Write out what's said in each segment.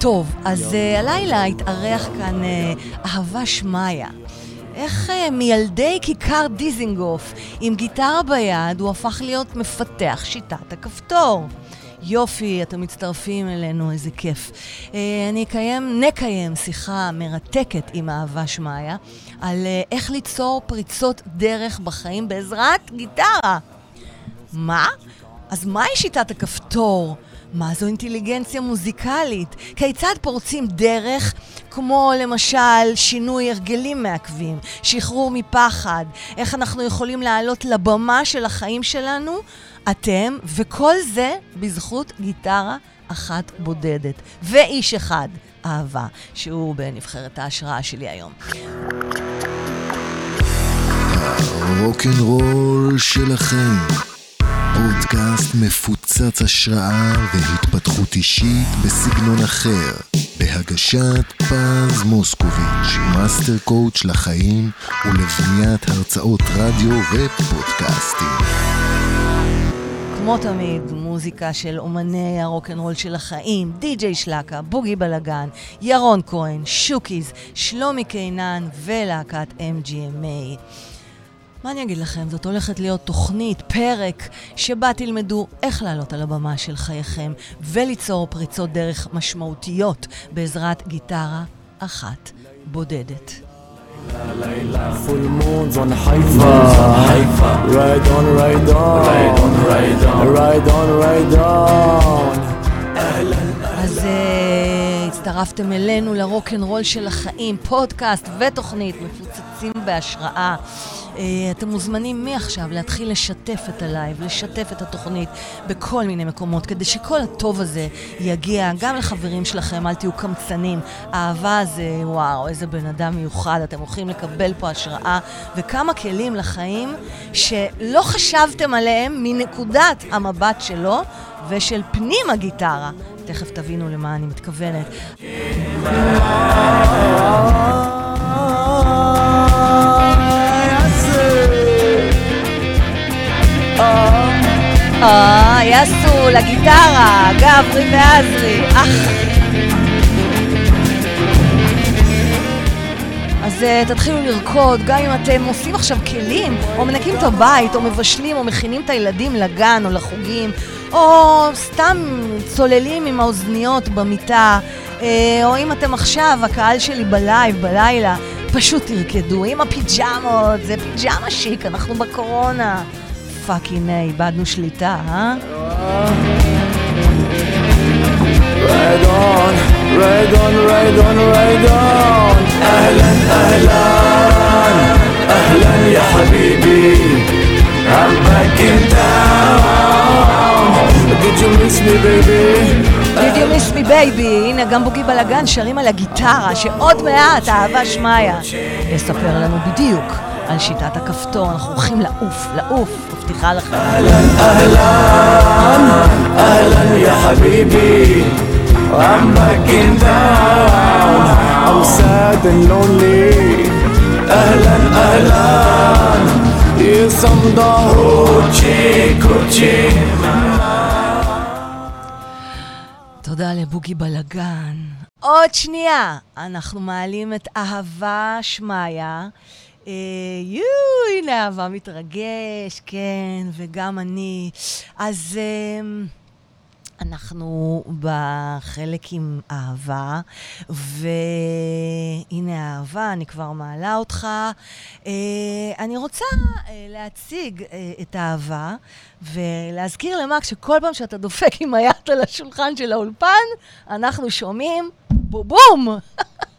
טוב, אז uh, הלילה התארח כאן uh, אהבה שמעיה. איך uh, מילדי כיכר דיזינגוף עם גיטרה ביד הוא הפך להיות מפתח שיטת הכפתור. יופי, אתם מצטרפים אלינו, איזה כיף. Uh, אני אקיים, נקיים שיחה מרתקת עם אהבה שמעיה על uh, איך ליצור פריצות דרך בחיים בעזרת גיטרה. מה? אז מהי שיטת הכפתור? מה זו אינטליגנציה מוזיקלית? כיצד פורצים דרך, כמו למשל שינוי הרגלים מעכבים, שחרור מפחד, איך אנחנו יכולים לעלות לבמה של החיים שלנו, אתם, וכל זה בזכות גיטרה אחת בודדת, ואיש אחד, אהבה, שהוא בנבחרת ההשראה שלי היום. הרוקנרול של החיים פודקאסט מפוצץ השראה והתפתחות אישית בסגנון אחר, בהגשת פז מוסקוביץ', master coach לחיים ולבניית הרצאות רדיו ופודקאסטים. כמו תמיד, מוזיקה של אומני הרוקנרול של החיים, די.ג'יי שלקה, בוגי בלאגן, ירון כהן, שוקיז, שלומי קינן ולהקת MGMA. מה אני אגיד לכם? זאת הולכת להיות תוכנית, פרק, שבה תלמדו איך לעלות על הבמה של חייכם וליצור פריצות דרך משמעותיות בעזרת גיטרה אחת בודדת. אז uh, הצטרפתם אלינו לרוקנרול של החיים, פודקאסט ותוכנית מפוצצים בהשראה. אה, אתם מוזמנים מעכשיו להתחיל לשתף את הלייב, לשתף את התוכנית בכל מיני מקומות, כדי שכל הטוב הזה יגיע גם לחברים שלכם, אל תהיו קמצנים. אהבה זה, וואו, איזה בן אדם מיוחד, אתם הולכים לקבל פה השראה וכמה כלים לחיים שלא חשבתם עליהם מנקודת המבט שלו ושל פנים הגיטרה. תכף תבינו למה אני מתכוונת. אה, יעשו לגיטרה, גברי ועזרי. אז uh, תתחילו לרקוד, גם אם אתם עושים עכשיו כלים, או מנקים את הבית, או מבשלים, או מכינים את הילדים לגן או לחוגים, או סתם צוללים עם האוזניות במיטה, או אם אתם עכשיו, הקהל שלי בלייב, בלילה, פשוט תרקדו עם הפיג'מות, זה פיג'מה שיק, אנחנו בקורונה. פאקינג איבדנו שליטה, אה? Red on, red on, אהלן, אהלן, אהלן יא חביבי. I'm back in. Did you miss me baby? Did you miss me baby? הנה, גם בוגי בלאגן שרים על הגיטרה, שעוד מעט אהבה שמיא יספר לנו בדיוק על שיטת הכפתור, אנחנו הולכים לעוף, לעוף, מבטיחה לכם. אהלן, אהלן, אהלן יא חביבי, I'm sad and lonely, אהלן, אהלן, the hoochie coochie. תודה לבוגי בלאגן. עוד שנייה, אנחנו מעלים את אהבה שמעיה. אה, יואו, הנה אהבה מתרגש, כן, וגם אני. אז אה, אנחנו בחלק עם אהבה, והנה אהבה, אני כבר מעלה אותך. אה, אני רוצה להציג את אהבה, ולהזכיר למק שכל פעם שאתה דופק עם היד על השולחן של האולפן, אנחנו שומעים בובום!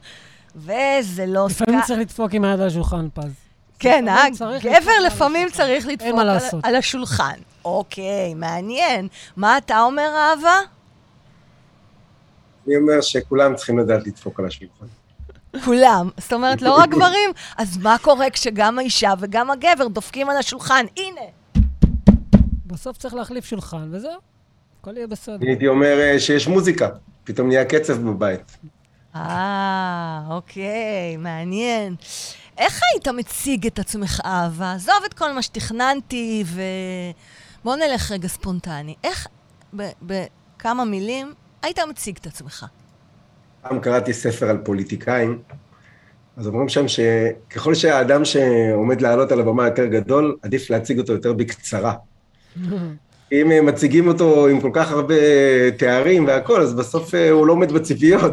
וזה לא... לפעמים צריך לדפוק עם היד על השולחן, פז. כן, אה? גבר לפעמים צריך לדפוק על השולחן. אוקיי, מעניין. מה אתה אומר, אהבה? אני אומר שכולם צריכים לדעת לדפוק על השולחן. כולם. זאת אומרת, לא רק גברים. אז מה קורה כשגם האישה וגם הגבר דופקים על השולחן? הנה. בסוף צריך להחליף שולחן, וזהו. הכל יהיה בסדר. הייתי אומר אה, שיש מוזיקה. פתאום נהיה קצב בבית. אה, אוקיי, מעניין. איך היית מציג את עצמך, אהבה? עזוב את כל מה שתכננתי, ובוא נלך רגע ספונטני. איך, בכמה מילים, היית מציג את עצמך? פעם קראתי ספר על פוליטיקאים, אז אומרים שם שככל שהאדם שעומד לעלות על הבמה יותר גדול, עדיף להציג אותו יותר בקצרה. אם מציגים אותו עם כל כך הרבה תארים והכול, אז בסוף אה, הוא לא עומד בציפיות.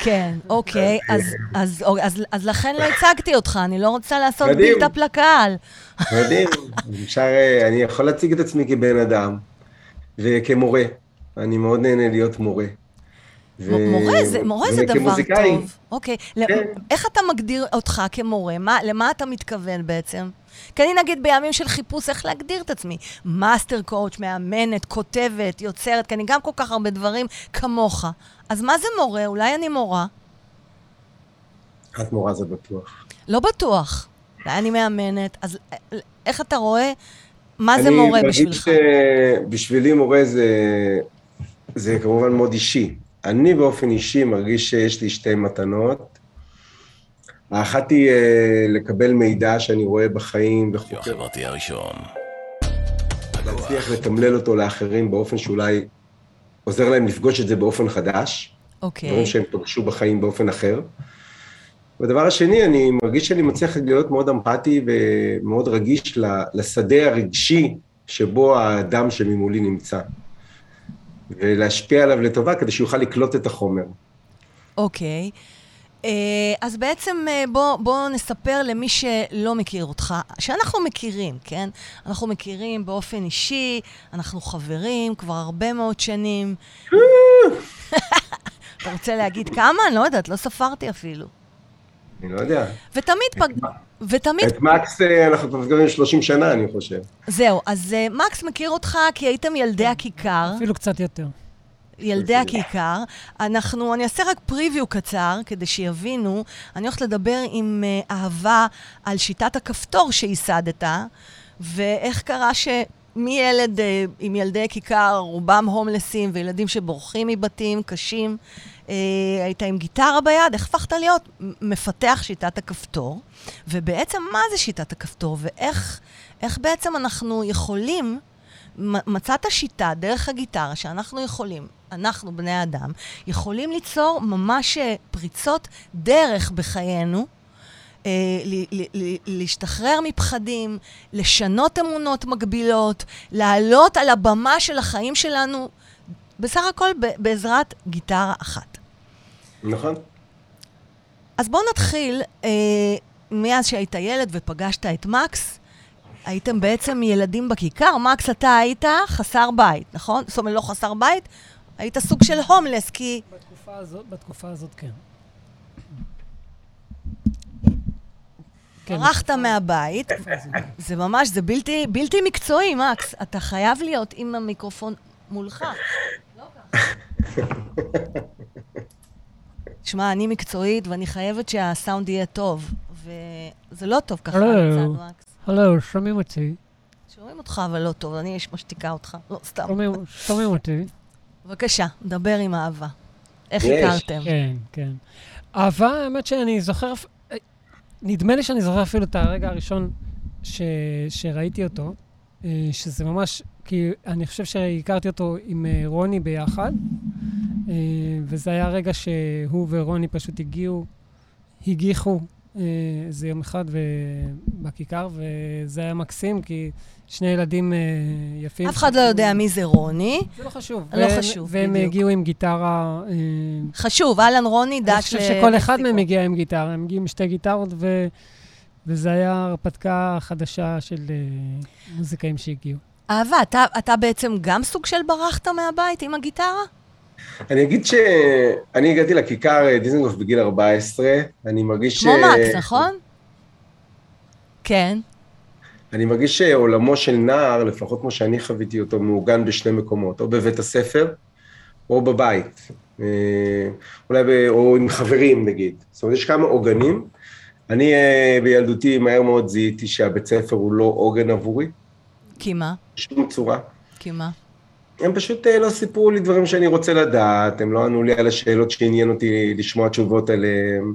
כן, אוקיי, אז, אז, אז, לכן לא הצגתי אותך, אני לא רוצה לעשות. בילטאפ לקהל. מדהים, אפשר, אה, אני יכול להציג את עצמי כבן אדם וכמורה. אני מאוד נהנה להיות מורה. ו- מורה זה, מורה זה דבר. טוב. אוקיי, כן. איך אתה מגדיר אותך כמורה? מה, למה אתה מתכוון בעצם? כי אני נגיד בימים של חיפוש איך להגדיר את עצמי. master coach, מאמנת, כותבת, יוצרת, כי אני גם כל כך הרבה דברים כמוך. אז מה זה מורה? אולי אני מורה? את מורה זה בטוח. לא בטוח. אולי אני מאמנת. אז אה, איך אתה רואה מה זה מורה בשבילך? אני מרגיש שבשבילי מורה זה, זה כמובן מאוד אישי. אני באופן אישי מרגיש שיש לי שתי מתנות. האחת היא אה, לקבל מידע שאני רואה בחיים וחוקר, החברתי הראשון. להצליח לתמלל אותו לאחרים באופן שאולי עוזר להם לפגוש את זה באופן חדש. אוקיי. דברים שהם פגשו בחיים באופן אחר. והדבר השני, אני מרגיש שאני מצליח להיות מאוד אמפתי ומאוד רגיש לשדה הרגשי שבו האדם שממולי נמצא. ולהשפיע עליו לטובה כדי שיוכל לקלוט את החומר. אוקיי. אה, אז בעצם אה, בוא, בוא נספר למי שלא מכיר אותך, שאנחנו מכירים, כן? אנחנו מכירים באופן אישי, אנחנו חברים כבר הרבה מאוד שנים. אתה רוצה להגיד כמה? אני לא יודעת, לא ספרתי אפילו. אני לא יודע. ותמיד פג... ותמיד... את מקס אה, אנחנו כבר מתקרבים 30 שנה, אני חושב. זהו, אז אה, מקס מכיר אותך כי הייתם ילדי הכיכר. אפילו קצת יותר. ילדי הכיכר. אנחנו, אני אעשה רק פריוויו קצר, כדי שיבינו. אני הולכת לדבר עם uh, אהבה על שיטת הכפתור שייסדת, ואיך קרה שמילד uh, עם ילדי כיכר, רובם הומלסים וילדים שבורחים מבתים קשים, uh, היית עם גיטרה ביד, איך הפכת להיות מפתח שיטת הכפתור. ובעצם, מה זה שיטת הכפתור, ואיך איך בעצם אנחנו יכולים... מצאת שיטה דרך הגיטרה שאנחנו יכולים, אנחנו בני האדם, יכולים ליצור ממש אה, פריצות דרך בחיינו, אה, ל- ל- ל- להשתחרר מפחדים, לשנות אמונות מגבילות, לעלות על הבמה של החיים שלנו, בסך הכל ב- בעזרת גיטרה אחת. נכון? אז בואו נתחיל, אה, מאז שהיית ילד ופגשת את מקס, הייתם בעצם ילדים בכיכר. מקס, אתה היית חסר בית, נכון? זאת אומרת, לא חסר בית, היית סוג של הומלס, כי... בתקופה הזאת, בתקופה הזאת כן. כן, ברחת מהבית, זה ממש, זה בלתי, בלתי מקצועי, מקס. אתה חייב להיות עם המיקרופון מולך. לא ככה. תשמע, אני מקצועית ואני חייבת שהסאונד יהיה טוב, וזה לא טוב ככה. מצד מקס. הלו, שומעים אותי? שומעים אותך, אבל לא טוב, אני משתיקה אותך. לא, סתם. שומעים אותי? בבקשה, דבר עם אהבה. איך יש. הכרתם? כן, כן. אהבה, האמת שאני זוכר, אה, נדמה לי שאני זוכר אפילו את הרגע הראשון ש, שראיתי אותו, אה, שזה ממש, כי אני חושב שהכרתי אותו עם אה, רוני ביחד, וזה היה רגע שהוא ורוני פשוט הגיעו, הגיחו איזה יום אחד בכיכר, וזה היה מקסים, כי שני ילדים אה, יפים. אף אחד לא יודע מי זה רוני. זה לא חשוב. לא והם- חשוב, והם בדיוק. הגיעו עם גיטרה... אה, חשוב, אהלן רוני, דש אני חושב שכל אחד מהם הגיע עם גיטרה, הם הגיעו עם שתי גיטרות, ו... וזה היה הרפתקה חדשה של מוזיקאים שהגיעו. אהבה, אתה, אתה בעצם גם סוג של ברחת מהבית עם הגיטרה? אני אגיד שאני הגעתי לכיכר אה, דיזנגוף בגיל 14, אני מרגיש... כמו ש- מקס, נכון? כן. אני מרגיש שעולמו של נער, לפחות כמו שאני חוויתי אותו, מעוגן בשני מקומות, או בבית הספר, או בבית. אה, אולי, ב, או עם חברים נגיד. זאת אומרת, יש כמה עוגנים. אני אה, בילדותי מהר מאוד זיהיתי שהבית ספר הוא לא עוגן עבורי, כי מה? בשום צורה. כי מה? הם פשוט אה, לא סיפרו לי דברים שאני רוצה לדעת, הם לא ענו לי על השאלות שעניין אותי לשמוע תשובות עליהם.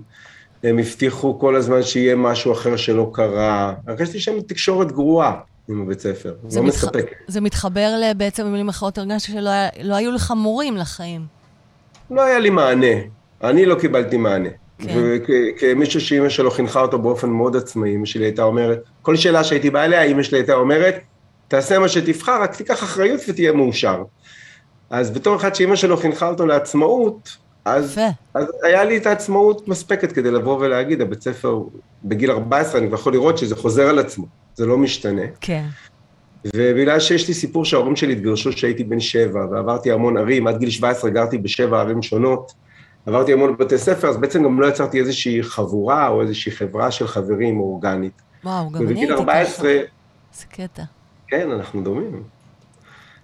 הם הבטיחו כל הזמן שיהיה משהו אחר שלא קרה. הרגשתי שם תקשורת גרועה עם הבית ספר, לא מתח- מספק. זה מתחבר בעצם, במילים אחרות, הרגשת שלא היה- לא היו לך מורים לחיים. לא היה לי מענה. אני לא קיבלתי מענה. כן. וכמישהו שאימא שלו חינכה אותו באופן מאוד עצמאי, אמא שלי הייתה אומרת, כל שאלה שהייתי בא אליה, אימא שלי הייתה אומרת, תעשה מה שתבחר, רק תיקח אחריות ותהיה מאושר. אז בתור אחד שאימא שלו חינכה אותו לעצמאות, אז. אז היה לי את העצמאות מספקת כדי לבוא ולהגיד, הבית ספר, בגיל 14 אני כבר יכול לראות שזה חוזר על עצמו, זה לא משתנה. כן. ובגלל שיש לי סיפור שההורים שלי התגרשו כשהייתי בן שבע, ועברתי המון ערים, עד גיל 17 גרתי בשבע ערים שונות, עברתי המון בתי ספר, אז בעצם גם לא יצרתי איזושהי חבורה או איזושהי חברה של חברים אורגנית. וואו, גם אני ובגיל הייתי ככה. 14, זה קטע. כן, אנחנו דומים.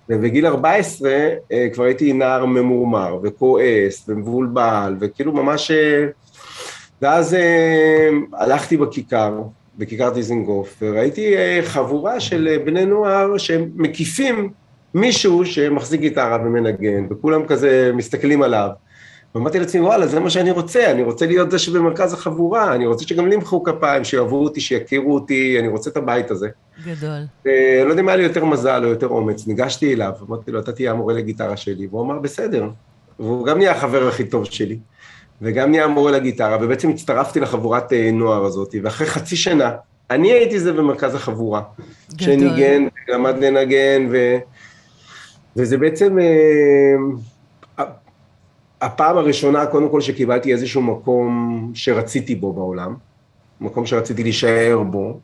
ובגיל 14 אה, כבר הייתי נער ממורמר וכועס ומבולבל, וכאילו ממש... אה, ואז אה, הלכתי בכיכר, בכיכר דיזנגוף, וראיתי חבורה של בני נוער שמקיפים מישהו שמחזיק גיטרה ומנגן, וכולם כזה מסתכלים עליו. ואמרתי לעצמי, וואלה, זה מה שאני רוצה, אני רוצה להיות זה שבמרכז החבורה, אני רוצה שגם לי ימחאו כפיים, שיאהבו אותי, שיכירו אותי, אני רוצה את הבית הזה. גדול. אה, לא יודע אם היה לי יותר מזל או יותר אומץ, ניגשתי אליו, אמרתי לו, אתה תהיה המורה לגיטרה שלי, והוא אמר, בסדר. והוא גם נהיה החבר הכי טוב שלי, וגם נהיה המורה לגיטרה, ובעצם הצטרפתי לחבורת אה, נוער הזאת, ואחרי חצי שנה, אני הייתי זה במרכז החבורה. גדול. שניגן, למד לנגן, ו... וזה בעצם אה, הפעם הראשונה, קודם כל, שקיבלתי איזשהו מקום שרציתי בו בעולם, מקום שרציתי להישאר בו.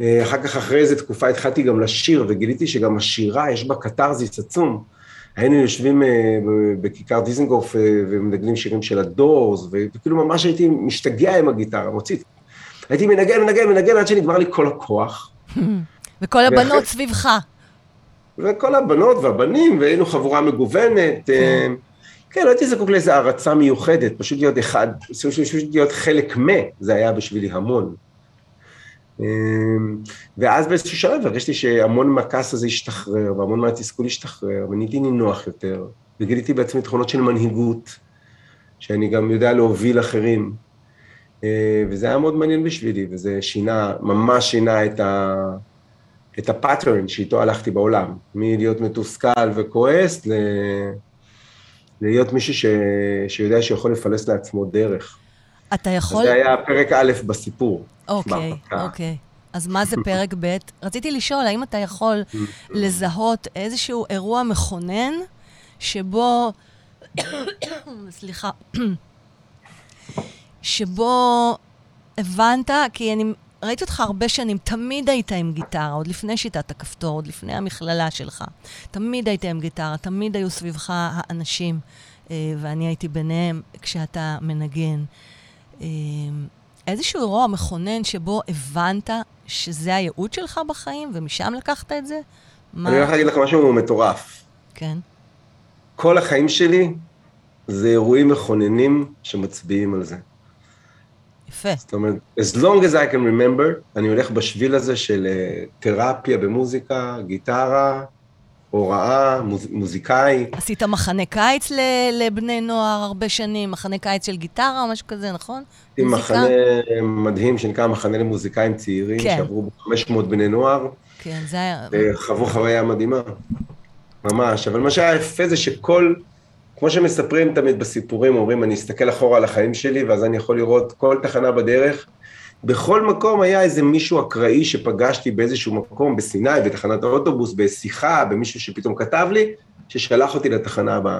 אה, אחר כך, אחרי איזו תקופה, התחלתי גם לשיר, וגיליתי שגם השירה, יש בה קתרזיס עצום. היינו יושבים אה, בכיכר דיזנגוף אה, ומנגנים שירים של הדורס, וכאילו ממש הייתי משתגע עם הגיטרה, מוציא. הייתי מנגן, מנגן, מנגן, עד שנגמר לי כל הכוח. וכל הבנות ואחרי- סביבך. וכל הבנות והבנים, והיינו חבורה מגוונת. כן, לא הייתי זקוק לאיזו הערצה מיוחדת, פשוט להיות אחד, פשוט להיות חלק מ, זה היה בשבילי המון. אה, ואז באיזשהו שלב הרגשתי שהמון מהכעס הזה השתחרר, והמון מהתסכול השתחרר, ונהייתי נינוח יותר, וגיליתי בעצמי תכונות של מנהיגות, שאני גם יודע להוביל אחרים. אה, וזה היה מאוד מעניין בשבילי, וזה שינה, ממש שינה את ה... את הפאטרן שאיתו הלכתי בעולם, מלהיות מתוסכל וכועס ל... להיות מישהו ש... שיודע שיכול לפלס לעצמו דרך. אתה יכול... זה היה פרק א' בסיפור. אוקיי, בהרפתקה. אוקיי. אז מה זה פרק ב'? רציתי לשאול, האם אתה יכול לזהות איזשהו אירוע מכונן שבו... סליחה. שבו הבנת, כי אני ראיתי אותך הרבה שנים, תמיד היית עם גיטרה, עוד לפני שיטת הכפתור, עוד לפני המכללה שלך. תמיד היית עם גיטרה, תמיד היו סביבך האנשים, אה, ואני הייתי ביניהם כשאתה מנגן. אה, איזשהו אירוע מכונן שבו הבנת שזה הייעוד שלך בחיים, ומשם לקחת את זה? מה? אני הולך להגיד לך משהו מטורף. כן. כל החיים שלי זה אירועים מכוננים שמצביעים על זה. יפה. זאת אומרת, as long as I can remember, אני הולך בשביל הזה של אה, תרפיה במוזיקה, גיטרה, הוראה, מוז, מוזיקאי. עשית מחנה קיץ ל- לבני נוער הרבה שנים, מחנה קיץ של גיטרה או משהו כזה, נכון? עם מוזיקה? מחנה מדהים שנקרא מחנה למוזיקאים צעירים, כן. שעברו בו 500 בני נוער, כן, זה היה... וחוו חוויה מדהימה. ממש. אבל מה שהיה יפה זה שכל, כמו שמספרים תמיד בסיפורים, אומרים, אני אסתכל אחורה על החיים שלי, ואז אני יכול לראות כל תחנה בדרך. בכל מקום היה איזה מישהו אקראי שפגשתי באיזשהו מקום, בסיני, בתחנת האוטובוס, בשיחה, במישהו שפתאום כתב לי, ששלח אותי לתחנה הבאה.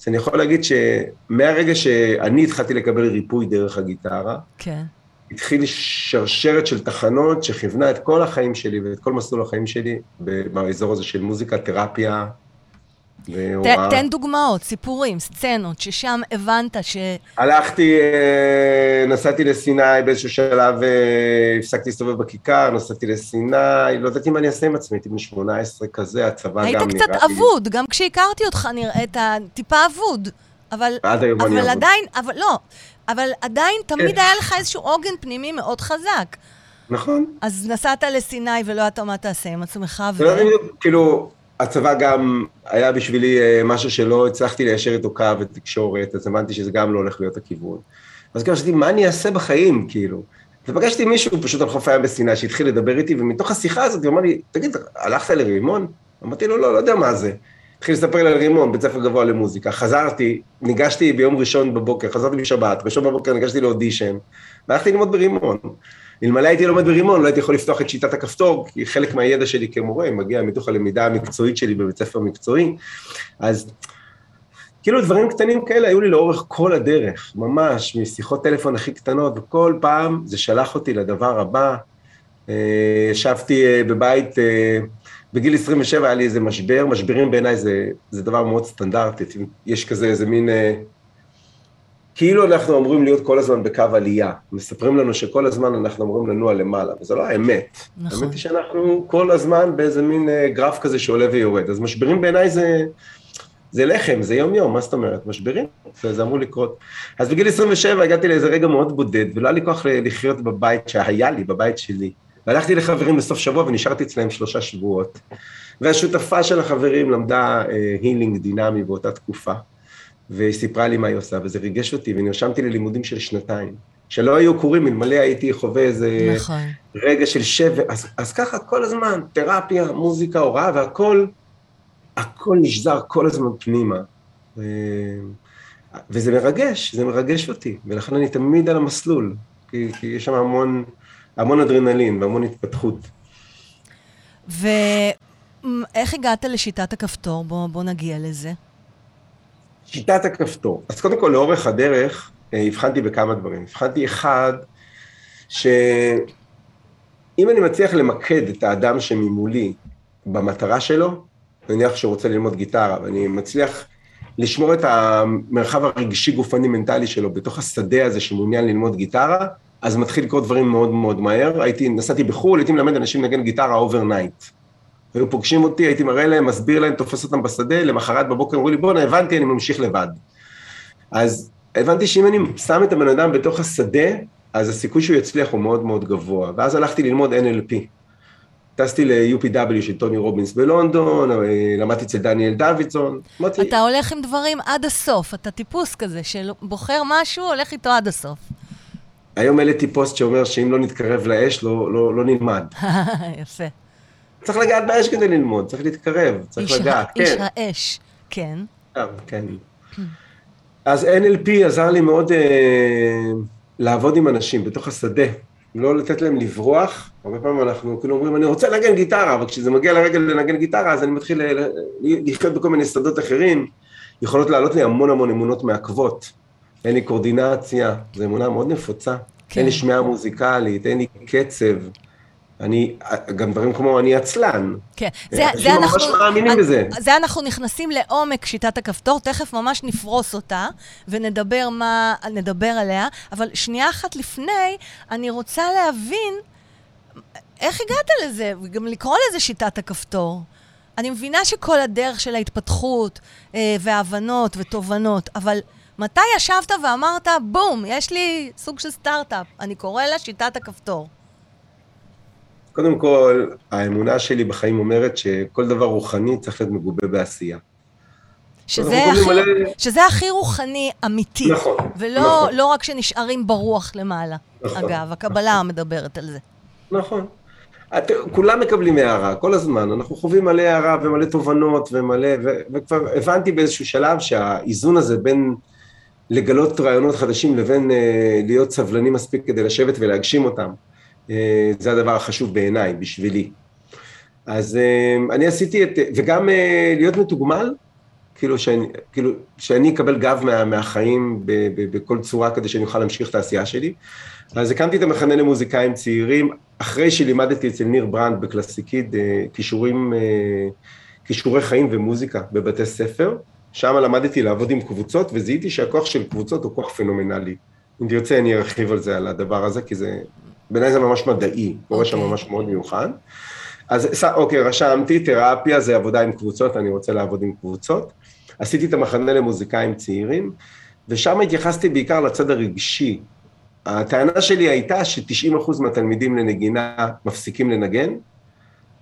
אז אני יכול להגיד שמהרגע שאני התחלתי לקבל ריפוי דרך הגיטרה, כן. התחיל שרשרת של תחנות שכיוונה את כל החיים שלי ואת כל מסלול החיים שלי באזור הזה של מוזיקה, תרפיה ת. תן דוגמאות, סיפורים, סצנות, ששם הבנת ש... הלכתי, אה, נסעתי לסיני באיזשהו שלב, אה, הפסקתי להסתובב בכיכר, נסעתי לסיני, לא ידעתי מה אני אעשה עם עצמי, הייתי בן 18 כזה, הצבא היית גם קצת נראה לי... אבוד, גם כשהכרתי אותך נראית טיפה אבוד. אבל, אבל. עדיין, אבל לא, אבל עדיין תמיד כן. היה לך איזשהו עוגן פנימי מאוד חזק. נכון. אז נסעת לסיני ולא ידעת מה תעשה עם עצמך, ו... לא בדיוק, כאילו, הצבא גם היה בשבילי אה, משהו שלא הצלחתי ליישר איתו קו ותקשורת, אז הבנתי שזה גם לא הולך להיות הכיוון. אז כאילו חשבתי, מה אני אעשה בחיים, כאילו? ופגשתי מישהו פשוט על חוף הים בסיני שהתחיל לדבר איתי, ומתוך השיחה הזאת הוא אמר לי, תגיד, הלכת לרימון? אמרתי לו, לא, לא יודע מה זה. התחיל לספר לי על רימון, בית ספר גבוה למוזיקה. חזרתי, ניגשתי ביום ראשון בבוקר, חזרתי בשבת, ראשון בבוקר ניגשתי לאודישן, והלכתי ללמוד ברימון. אלמלא הייתי לומד ברימון, לא הייתי יכול לפתוח את שיטת הכפתור, כי חלק מהידע שלי כמורה מגיע מתוך הלמידה המקצועית שלי בבית ספר מקצועי. אז כאילו דברים קטנים כאלה היו לי לאורך כל הדרך, ממש, משיחות טלפון הכי קטנות, וכל פעם זה שלח אותי לדבר הבא. אה, ישבתי אה, בבית, אה, בגיל 27 היה לי איזה משבר, משברים בעיניי זה, זה דבר מאוד סטנדרטי, יש כזה איזה מין... כאילו אנחנו אמורים להיות כל הזמן בקו עלייה. מספרים לנו שכל הזמן אנחנו אמורים לנוע למעלה, וזה לא האמת. נכון. האמת היא שאנחנו כל הזמן באיזה מין גרף כזה שעולה ויורד. אז משברים בעיניי זה, זה לחם, זה יום-יום, מה זאת אומרת? משברים? זה, אמור לקרות. אז בגיל 27 הגעתי לאיזה רגע מאוד בודד, ולא היה לי כוח לחיות בבית שהיה לי, בבית שלי. והלכתי לחברים בסוף שבוע ונשארתי אצלם שלושה שבועות. והשותפה של החברים למדה אה, הילינג דינמי באותה תקופה, והיא סיפרה לי מה היא עושה, וזה ריגש אותי, ונרשמתי ללימודים של שנתיים. שלא היו קורים אלמלא הייתי חווה איזה נכון. רגע של שבר. אז, אז ככה כל הזמן, תרפיה, מוזיקה, הוראה, והכל, הכל נשזר כל הזמן פנימה. אה, וזה מרגש, זה מרגש אותי, ולכן אני תמיד על המסלול, כי, כי יש שם המון... המון אדרנלין והמון התפתחות. ואיך הגעת לשיטת הכפתור? בוא, בוא נגיע לזה. שיטת הכפתור. אז קודם כל, לאורך הדרך, אה, הבחנתי בכמה דברים. הבחנתי אחד, שאם אני מצליח למקד את האדם שממולי במטרה שלו, נניח שהוא רוצה ללמוד גיטרה, ואני מצליח לשמור את המרחב הרגשי גופני מנטלי שלו בתוך השדה הזה שמעוניין ללמוד גיטרה, אז מתחיל לקרות דברים מאוד מאוד מהר. הייתי, נסעתי בחו"ל, הייתי מלמד אנשים לנגן גיטרה overnight. היו פוגשים אותי, הייתי מראה להם, מסביר להם, תופס אותם בשדה, למחרת בבוקר אמרו לי, בואנה, הבנתי, אני ממשיך לבד. אז הבנתי שאם אני שם את הבן אדם בתוך השדה, אז הסיכוי שהוא יצליח הוא מאוד מאוד גבוה. ואז הלכתי ללמוד NLP. טסתי ל-UPW של טוני רובינס בלונדון, למדתי אצל דניאל דוידסון. אתה הולך עם דברים עד הסוף, אתה טיפוס כזה, שבוחר משהו, הולך איתו עד הסוף. היום העליתי פוסט שאומר שאם לא נתקרב לאש, לא, לא, לא נלמד. יפה. צריך לגעת באש כדי ללמוד, צריך להתקרב, צריך איש לגעת, כן. איש האש, כן. כן. כן. אז NLP עזר לי מאוד אה, לעבוד עם אנשים בתוך השדה, לא לתת להם לברוח. הרבה פעמים אנחנו כאילו אומרים, אני רוצה לנגן גיטרה, אבל כשזה מגיע לרגע לנגן גיטרה, אז אני מתחיל לחיות בכל מיני שדות אחרים. יכולות לעלות לי המון המון אמונות מעכבות. אין לי קורדינציה, זו אמונה מאוד נפוצה. כן. אין לי שמיעה מוזיקלית, אין לי קצב. אני, גם דברים כמו אני עצלן. כן, זה, זה אנחנו... אנשים ממש מאמינים בזה. זה אנחנו נכנסים לעומק שיטת הכפתור, תכף ממש נפרוס אותה ונדבר מה, נדבר עליה, אבל שנייה אחת לפני, אני רוצה להבין איך הגעת לזה, וגם לקרוא לזה שיטת הכפתור. אני מבינה שכל הדרך של ההתפתחות אה, והבנות ותובנות, אבל... מתי ישבת ואמרת, בום, יש לי סוג של סטארט-אפ, אני קורא לה שיטת הכפתור? קודם כל, האמונה שלי בחיים אומרת שכל דבר רוחני צריך להיות מגובה בעשייה. שזה הכי, מלא... שזה הכי רוחני אמיתי. נכון, ולא נכון. לא רק שנשארים ברוח למעלה. נכון. אגב, הקבלה נכון. מדברת על זה. נכון. את, כולם מקבלים הערה, כל הזמן. אנחנו חווים מלא הערה ומלא תובנות ומלא, ו, וכבר הבנתי באיזשהו שלב שהאיזון הזה בין לגלות רעיונות חדשים לבין אה, להיות סבלני מספיק כדי לשבת ולהגשים אותם. אה, זה הדבר החשוב בעיניי, בשבילי. אז אה, אני עשיתי את, וגם אה, להיות מתוגמל, כאילו שאני, כאילו שאני אקבל גב מה, מהחיים ב, ב, בכל צורה כדי שאני אוכל להמשיך את העשייה שלי. אז הקמתי את המחנה למוזיקאים צעירים, אחרי שלימדתי אצל ניר ברנד בקלאסיקיד אה, כישורים, כישורי חיים ומוזיקה בבתי ספר. שם למדתי לעבוד עם קבוצות, וזיהיתי שהכוח של קבוצות הוא כוח פנומנלי. אם תרצה, אני ארחיב על זה, על הדבר הזה, כי זה, בעיניי זה ממש מדעי, קורה okay. שם אוקיי. ממש מאוד מיוחד. אז אוקיי, רשמתי, תרפיה זה עבודה עם קבוצות, אני רוצה לעבוד עם קבוצות. עשיתי את המחנה למוזיקאים צעירים, ושם התייחסתי בעיקר לצד הרגשי. הטענה שלי הייתה ש-90% מהתלמידים לנגינה מפסיקים לנגן,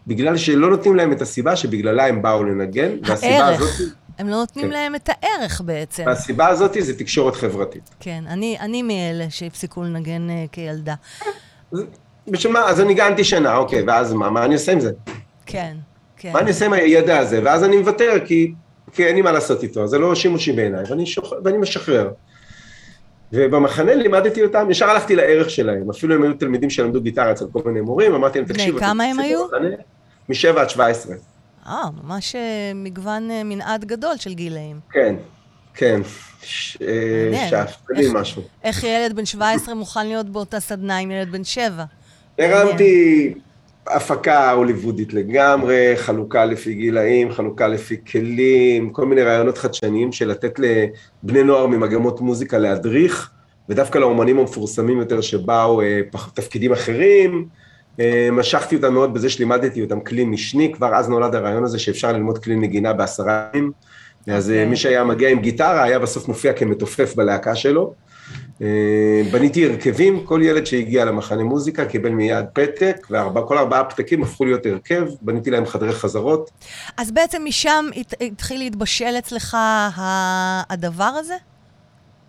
בגלל שלא נותנים להם את הסיבה שבגללה הם באו לנגן, והסיבה הזאת... הם לא נותנים כן. להם את הערך בעצם. והסיבה הזאת זה תקשורת חברתית. כן, אני, אני מאלה שהפסיקו לנגן uh, כילדה. בשביל מה? אז אני ניגנתי שנה, אוקיי, ואז מה? מה אני עושה עם זה? כן, כן. מה אני עושה עם הידע הזה? ואז אני מוותר, כי כי אין לי מה לעשות איתו, זה לא שימושי בעיניי, ואני, שוח... ואני משחרר. ובמחנה לימדתי אותם, ישר הלכתי לערך שלהם, אפילו הם היו תלמידים שלמדו גיטרה אצל כל מיני מורים, אמרתי להם, תקשיבו, כמה הם היו? משבע עד שבע עשרה. אה, ממש אה, מגוון אה, מנעד גדול של גילאים. כן, כן, שאפתני משהו. איך ילד בן 17 מוכן להיות באותה סדנה עם ילד בן 7? הרמתי הפקה הוליוודית לגמרי, חלוקה לפי גילאים, חלוקה לפי כלים, כל מיני רעיונות חדשניים של לתת לבני נוער ממגמות מוזיקה להדריך, ודווקא לאומנים המפורסמים יותר שבאו אה, תפקידים אחרים. אה, משכתי אותם מאוד בזה שלימדתי אותם כלי משני, כבר אז נולד הרעיון הזה שאפשר ללמוד כלי נגינה בעשרה ימים. אז okay. אה, אוקיי. מי שהיה מגיע עם גיטרה היה בסוף מופיע כמתופף בלהקה שלו. אה, בניתי הרכבים, כל ילד שהגיע למחנה מוזיקה קיבל מיד פתק, וכל ארבעה פתקים הפכו להיות הרכב, בניתי להם חדרי חזרות. אז בעצם משם התחיל להתבשל אצלך הדבר הזה?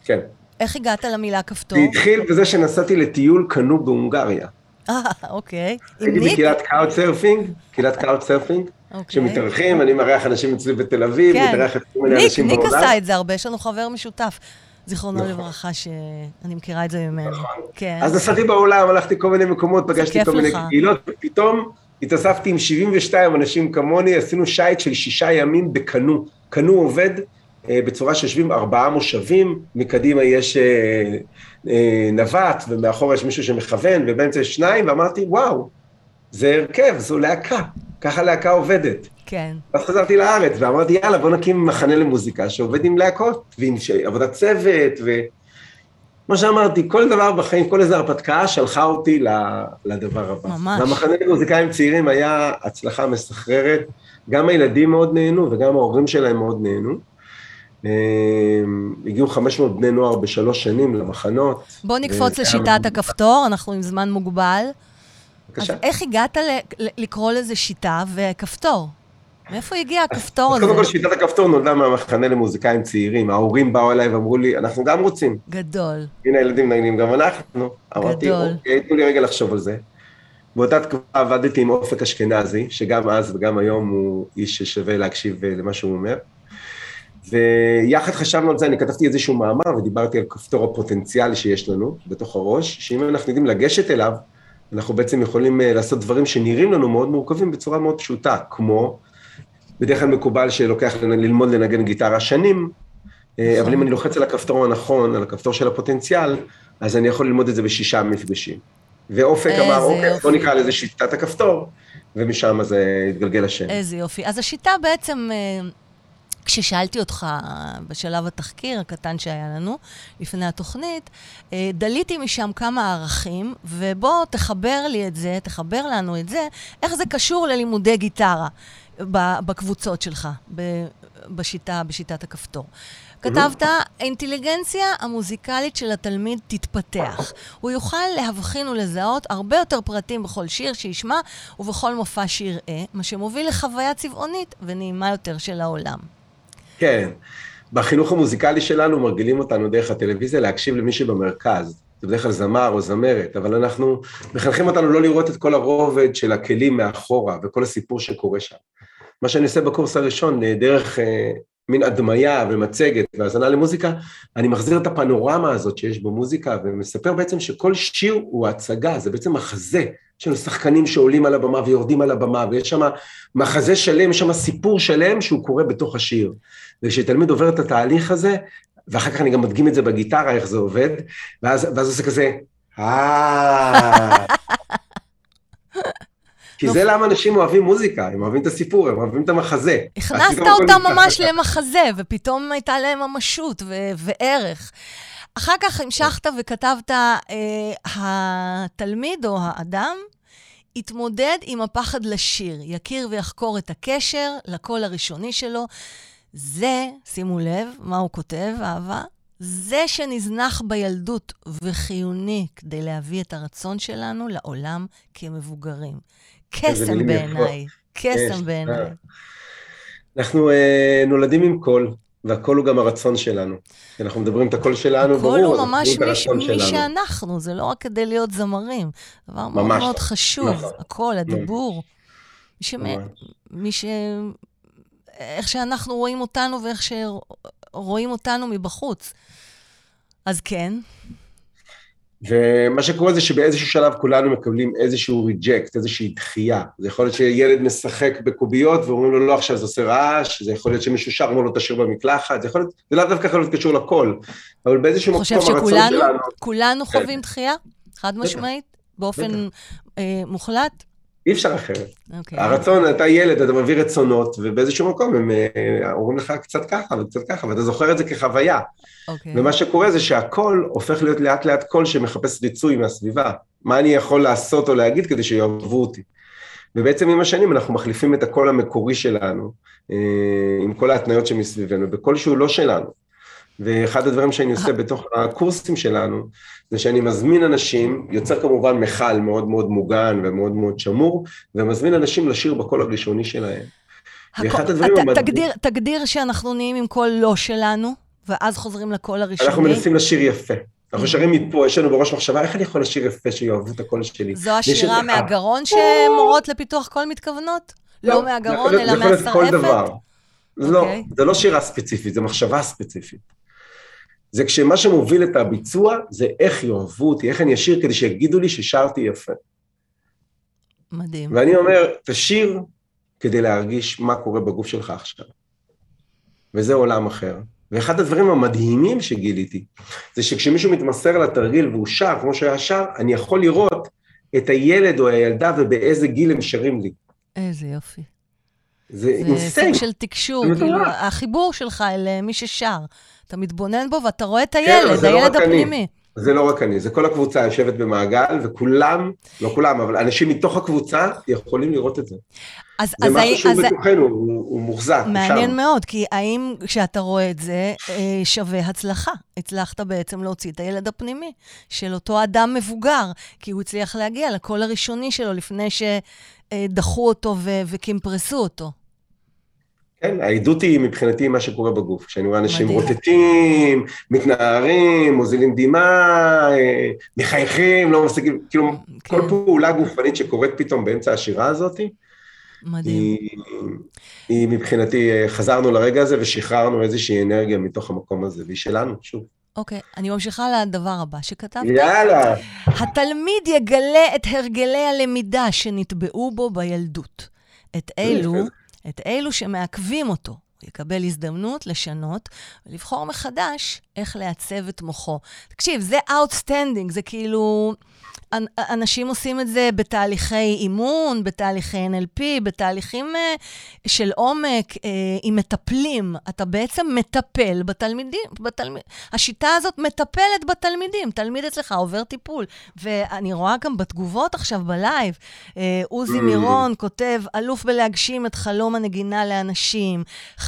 כן. איך הגעת למילה כפתור? זה התחיל בזה שנסעתי לטיול קנו בהונגריה. אה, אוקיי. הייתי בקהילת couch surfing, קהילת couch surfing, שמתארחים, אני מארח אנשים אצלי בתל אביב, כן. מתארח את כל מיני אנשים בעולם. ניק עשה את זה הרבה, יש לנו חבר משותף. זיכרונו נכון. לברכה, שאני מכירה את זה ממנו. נכון. כן. אז נסעתי בעולם, הלכתי כל מיני מקומות, פגשתי כל מיני קהילות, ופתאום התאספתי עם 72 אנשים כמוני, עשינו שייט של שישה ימים בקנו. קנו עובד אה, בצורה שיושבים ארבעה מושבים, מקדימה יש אה, אה, נווט, ומאחור יש מישהו שמכוון, ובאמצע יש שניים, ואמרתי, וואו, זה הרכב, זו להקה, ככה להקה עובדת. כן. אז חזרתי לארץ, ואמרתי, יאללה, בוא נקים מחנה למוזיקה שעובד עם להקות, ועם עבודת צוות, ו... כמו שאמרתי, כל דבר בחיים, כל איזו הרפתקה שלחה אותי לדבר הבא. ממש. והמחנה למוזיקאים צעירים היה הצלחה מסחררת, גם הילדים מאוד נהנו וגם ההורים שלהם מאוד נהנו. הגיעו 500 בני נוער בשלוש שנים למחנות. בוא נקפוץ לשיטת הכפתור, אנחנו עם זמן מוגבל. בבקשה. אז איך הגעת לקרוא לזה שיטה וכפתור? מאיפה הגיע הכפתור הזה? קודם כל, שיטת הכפתור נולדה מהמחנה למוזיקאים צעירים. ההורים באו אליי ואמרו לי, אנחנו גם רוצים. גדול. הנה הילדים נגנים, גם אנחנו. אמרתי, אוקיי, תנו לי רגע לחשוב על זה. באותה תקופה עבדתי עם אופק אשכנזי, שגם אז וגם היום הוא איש ששווה להקשיב אה, למה שהוא אומר. ויחד חשבנו על זה, אני כתבתי איזשהו מאמר ודיברתי על כפתור הפוטנציאל שיש לנו בתוך הראש, שאם אנחנו יודעים לגשת אליו, אנחנו בעצם יכולים אה, לעשות דברים שנראים לנו מאוד מורכבים בצורה מאוד פשוטה, כמו בדרך כלל מקובל שלוקח ללמוד לנגן גיטרה שנים, אה, נכון. אבל אם אני לוחץ על הכפתור הנכון, על הכפתור של הפוטנציאל, אז אני יכול ללמוד את זה בשישה מפגשים. ואופק אמר, אוקיי, בוא נקרא לזה שיטת הכפתור, ומשם זה התגלגל השם. איזה יופי. אז השיטה בעצם... אה, כששאלתי אותך בשלב התחקיר הקטן שהיה לנו, לפני התוכנית, אה, דליתי משם כמה ערכים, ובוא תחבר לי את זה, תחבר לנו את זה, איך זה קשור ללימודי גיטרה בקבוצות שלך, בשיטה, בשיטת הכפתור. כתבת, האינטליגנציה המוזיקלית של התלמיד תתפתח. הוא יוכל להבחין ולזהות הרבה יותר פרטים בכל שיר שישמע ובכל מופע שיראה, מה שמוביל לחוויה צבעונית ונעימה יותר של העולם. כן. בחינוך המוזיקלי שלנו מרגילים אותנו דרך הטלוויזיה להקשיב למי שבמרכז. זה בדרך כלל זמר או זמרת, אבל אנחנו מחנכים אותנו לא לראות את כל הרובד של הכלים מאחורה וכל הסיפור שקורה שם. מה שאני עושה בקורס הראשון, דרך אה, מין הדמיה ומצגת והאזנה למוזיקה, אני מחזיר את הפנורמה הזאת שיש במוזיקה ומספר בעצם שכל שיר הוא הצגה, זה בעצם מחזה. יש לנו שחקנים שעולים על הבמה ויורדים על הבמה, ויש שם מחזה שלם, יש שם סיפור שלם שהוא קורה בתוך השיר. וכשתלמיד עובר את התהליך הזה, ואחר כך אני גם מדגים את זה בגיטרה, איך זה עובד, ואז, ואז עושה כזה, אה... כי זה למה אנשים אוהבים מוזיקה, הם אוהבים את הסיפור, הם אוהבים את המחזה. הכנסת אותם ממש למחזה, ופתאום הייתה להם ממשות וערך. אחר כך המשכת וכתבת, אה, התלמיד או האדם יתמודד עם הפחד לשיר, יכיר ויחקור את הקשר לקול הראשוני שלו. זה, שימו לב, מה הוא כותב, אהבה? זה שנזנח בילדות וחיוני כדי להביא את הרצון שלנו לעולם כמבוגרים. קסם בעיניי, קסם בעיניי. אנחנו אה, נולדים עם קול, והקול הוא גם הרצון שלנו. אנחנו מדברים את הקול שלנו, ברור, הקול הוא ממש מי, מי שאנחנו, זה לא רק כדי להיות זמרים. דבר ממש, מאוד מאוד חשוב, נכון, הקול, הדיבור. מי, שמ... מי ש... איך שאנחנו רואים אותנו ואיך שרואים אותנו מבחוץ. אז כן. ומה שקורה זה שבאיזשהו שלב כולנו מקבלים איזשהו ריג'קט, איזושהי דחייה. זה יכול להיות שילד משחק בקוביות ואומרים לו, לא, עכשיו זה עושה רעש, זה יכול להיות שמישהו שר, אומר לו, תשאיר במקלחת, זה יכול להיות, זה לאו דווקא יכול להיות קשור לכל, אבל באיזשהו מקום הרצון שלנו... חושב שכולנו כולנו כן. חווים דחייה? חד משמעית? באופן אה, מוחלט? אי אפשר אחרת. Okay. אוקיי. הרצון, אתה ילד, אתה מביא רצונות, ובאיזשהו מקום הם אה, אומרים לך קצת ככה וקצת ככה, ואתה זוכר את זה כחוויה. Okay. אוקיי. ומה שקורה זה שהכל הופך להיות לאט לאט קול שמחפש ריצוי מהסביבה. מה אני יכול לעשות או להגיד כדי שיאהבו אותי. ובעצם עם השנים אנחנו מחליפים את הקול המקורי שלנו, אה, עם כל ההתניות שמסביבנו, בקול שהוא לא שלנו. ואחד הדברים שאני עושה בתוך הקורסים שלנו, זה שאני מזמין אנשים, יוצר כמובן מכל מאוד מאוד מוגן ומאוד מאוד שמור, ומזמין אנשים לשיר בקול הראשוני שלהם. ואחד הדברים המדהים... תגדיר, תגדיר שאנחנו נהיים עם קול לא שלנו, ואז חוזרים לקול הראשוני. אנחנו מנסים לשיר יפה. אנחנו שרים מפה, יש לנו בראש מחשבה, איך אני יכול לשיר יפה שיאהבו את הקול שלי? זו השירה מהגרון שמורות לפיתוח קול מתכוונות? לא, לא מהגרון, אלא מהשרעפת? לא, אוקיי. זה לא שירה ספציפית, זה מחשבה ספציפית. זה כשמה שמוביל את הביצוע זה איך יאהבו אותי, איך אני אשיר כדי שיגידו לי ששרתי יפה. מדהים. ואני אומר, תשיר כדי להרגיש מה קורה בגוף שלך עכשיו. וזה עולם אחר. ואחד הדברים המדהימים שגיליתי, זה שכשמישהו מתמסר לתרגיל והוא שר, כמו שהיה שר, אני יכול לראות את הילד או הילדה ובאיזה גיל הם שרים לי. איזה יופי. זה. זה סוג של תקשור, כאילו, החיבור שלך אל אה, מי ששר. אתה מתבונן בו ואתה רואה את הילד, כן, הילד לא הפנימי. אני. זה לא רק אני, זה כל הקבוצה יושבת במעגל, וכולם, לא כולם, אבל אנשים מתוך הקבוצה יכולים לראות את זה. אז, זה אז משהו שהוא בתוכנו, הוא, הוא מוחזק, מעניין שם. מאוד, כי האם כשאתה רואה את זה, אה, שווה הצלחה. הצלחת בעצם להוציא את הילד הפנימי של אותו אדם מבוגר, כי הוא הצליח להגיע לקול הראשוני שלו לפני שדחו אותו וקימפרסו אותו. כן, העדות היא מבחינתי מה שקורה בגוף. כשאני רואה אנשים. רוטטים, מתנערים, מוזילים דמעה, אה, מחייכים, לא מפסיקים, כאילו, כן. כל פעולה גופנית שקורית פתאום באמצע השירה הזאת, מדהים. היא, היא מבחינתי, אה, חזרנו לרגע הזה ושחררנו איזושהי אנרגיה מתוך המקום הזה, והיא שלנו, שוב. אוקיי, אני ממשיכה לדבר הבא שכתבת. יאללה. התלמיד יגלה את הרגלי הלמידה שנטבעו בו בילדות. את אלו את אלו שמעכבים אותו. יקבל הזדמנות לשנות ולבחור מחדש איך לעצב את מוחו. תקשיב, זה outstanding, זה כאילו... אנשים עושים את זה בתהליכי אימון, בתהליכי NLP, בתהליכים אה, של עומק, אה, עם מטפלים. אתה בעצם מטפל בתלמידים. בתלמיד... השיטה הזאת מטפלת בתלמידים. תלמיד אצלך עובר טיפול. ואני רואה גם בתגובות עכשיו בלייב, אה, עוזי מירון כותב, אלוף בלהגשים את חלום הנגינה לאנשים.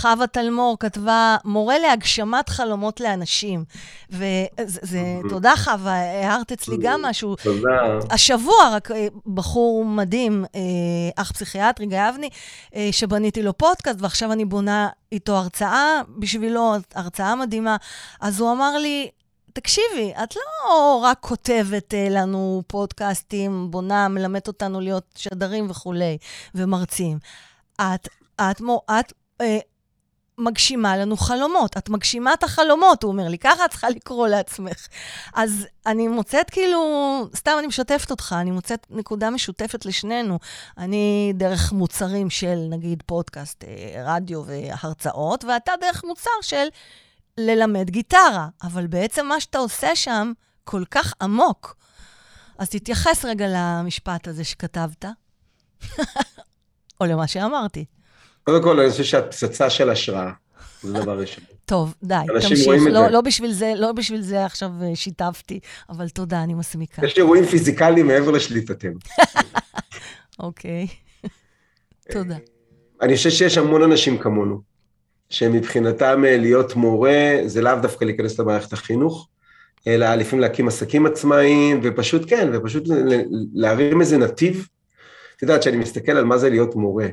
חווה תלמור כתבה, מורה להגשמת חלומות לאנשים. וזה, תודה חווה, הערת אצלי גם משהו. תודה. השבוע רק אה, בחור מדהים, אה, אח פסיכיאטרי, גיא אבני, אה, שבניתי לו פודקאסט, ועכשיו אני בונה איתו הרצאה בשבילו, הרצאה מדהימה. אז הוא אמר לי, תקשיבי, את לא רק כותבת לנו פודקאסטים, בונה, מלמדת אותנו להיות שדרים וכולי, ומרצים. את, את, את, את מגשימה לנו חלומות. את מגשימה את החלומות, הוא אומר לי, ככה את צריכה לקרוא לעצמך. אז אני מוצאת כאילו, סתם אני משתפת אותך, אני מוצאת נקודה משותפת לשנינו. אני דרך מוצרים של, נגיד, פודקאסט, אה, רדיו והרצאות, ואתה דרך מוצר של ללמד גיטרה. אבל בעצם מה שאתה עושה שם כל כך עמוק. אז תתייחס רגע למשפט הזה שכתבת, או למה שאמרתי. קודם כל, אני חושב שאת פצצה של השראה, זה דבר ראשון. טוב, די, תמשיך. לא, לא, בשביל זה, לא בשביל זה עכשיו אה, שיתפתי, אבל תודה, אני מסמיקה. יש אירועים פיזיקליים מעבר לשליטתנו. אוקיי, תודה. אני חושב שיש המון אנשים כמונו, שמבחינתם אה, להיות מורה זה לאו דווקא להיכנס למערכת החינוך, אלא לפעמים להקים עסקים עצמאיים, ופשוט כן, ופשוט להרים איזה נתיב. את יודעת, כשאני מסתכל על מה זה להיות מורה,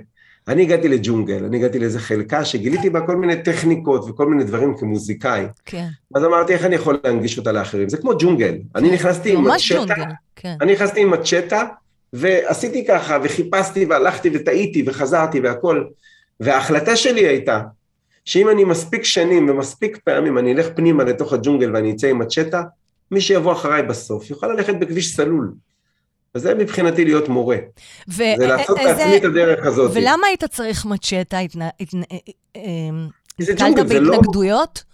אני הגעתי לג'ונגל, אני הגעתי לאיזה חלקה שגיליתי בה כל מיני טכניקות וכל מיני דברים כמוזיקאי. כן. אז אמרתי, איך אני יכול להנגיש אותה לאחרים? זה כמו ג'ונגל. כן. אני נכנסתי עם מצ'טה, כן. אני נכנסתי עם מצ'טה, ועשיתי ככה, וחיפשתי והלכתי וטעיתי וחזרתי והכל. וההחלטה שלי הייתה, שאם אני מספיק שנים ומספיק פעמים, אני אלך פנימה לתוך הג'ונגל ואני אצא עם הצ'טה, מי שיבוא אחריי בסוף יוכל ללכת בכביש סלול. וזה מבחינתי להיות מורה. ו- זה לעשות איזה- לעצמי את הדרך הזאת. ולמה היית צריך מצ'טה? התנ- התנ- אה, אה, זה נתקלת לא... בהתנגדויות?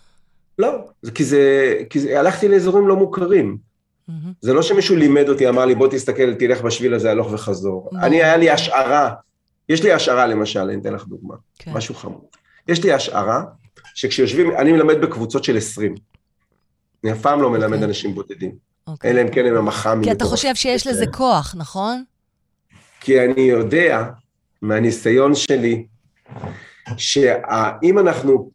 לא, זה כי זה... כי זה... הלכתי לאזורים לא מוכרים. מהמם. זה לא שמישהו לימד אותי, אמר לי, בוא תסתכל, תלך בשביל הזה הלוך וחזור. ברור. אני, היה לי השערה, יש לי השערה למשל, אני אתן לך דוגמה, כן. משהו חמור. יש לי השערה, שכשיושבים, אני מלמד בקבוצות של 20. אני אף פעם לא מלמד אוקיי. אנשים בודדים, אוקיי. אלא אם כן הם המח"מים. כי אתה. חושב שיש לזה כוח, נכון? כי אני יודע, מהניסיון שלי, שאם אנחנו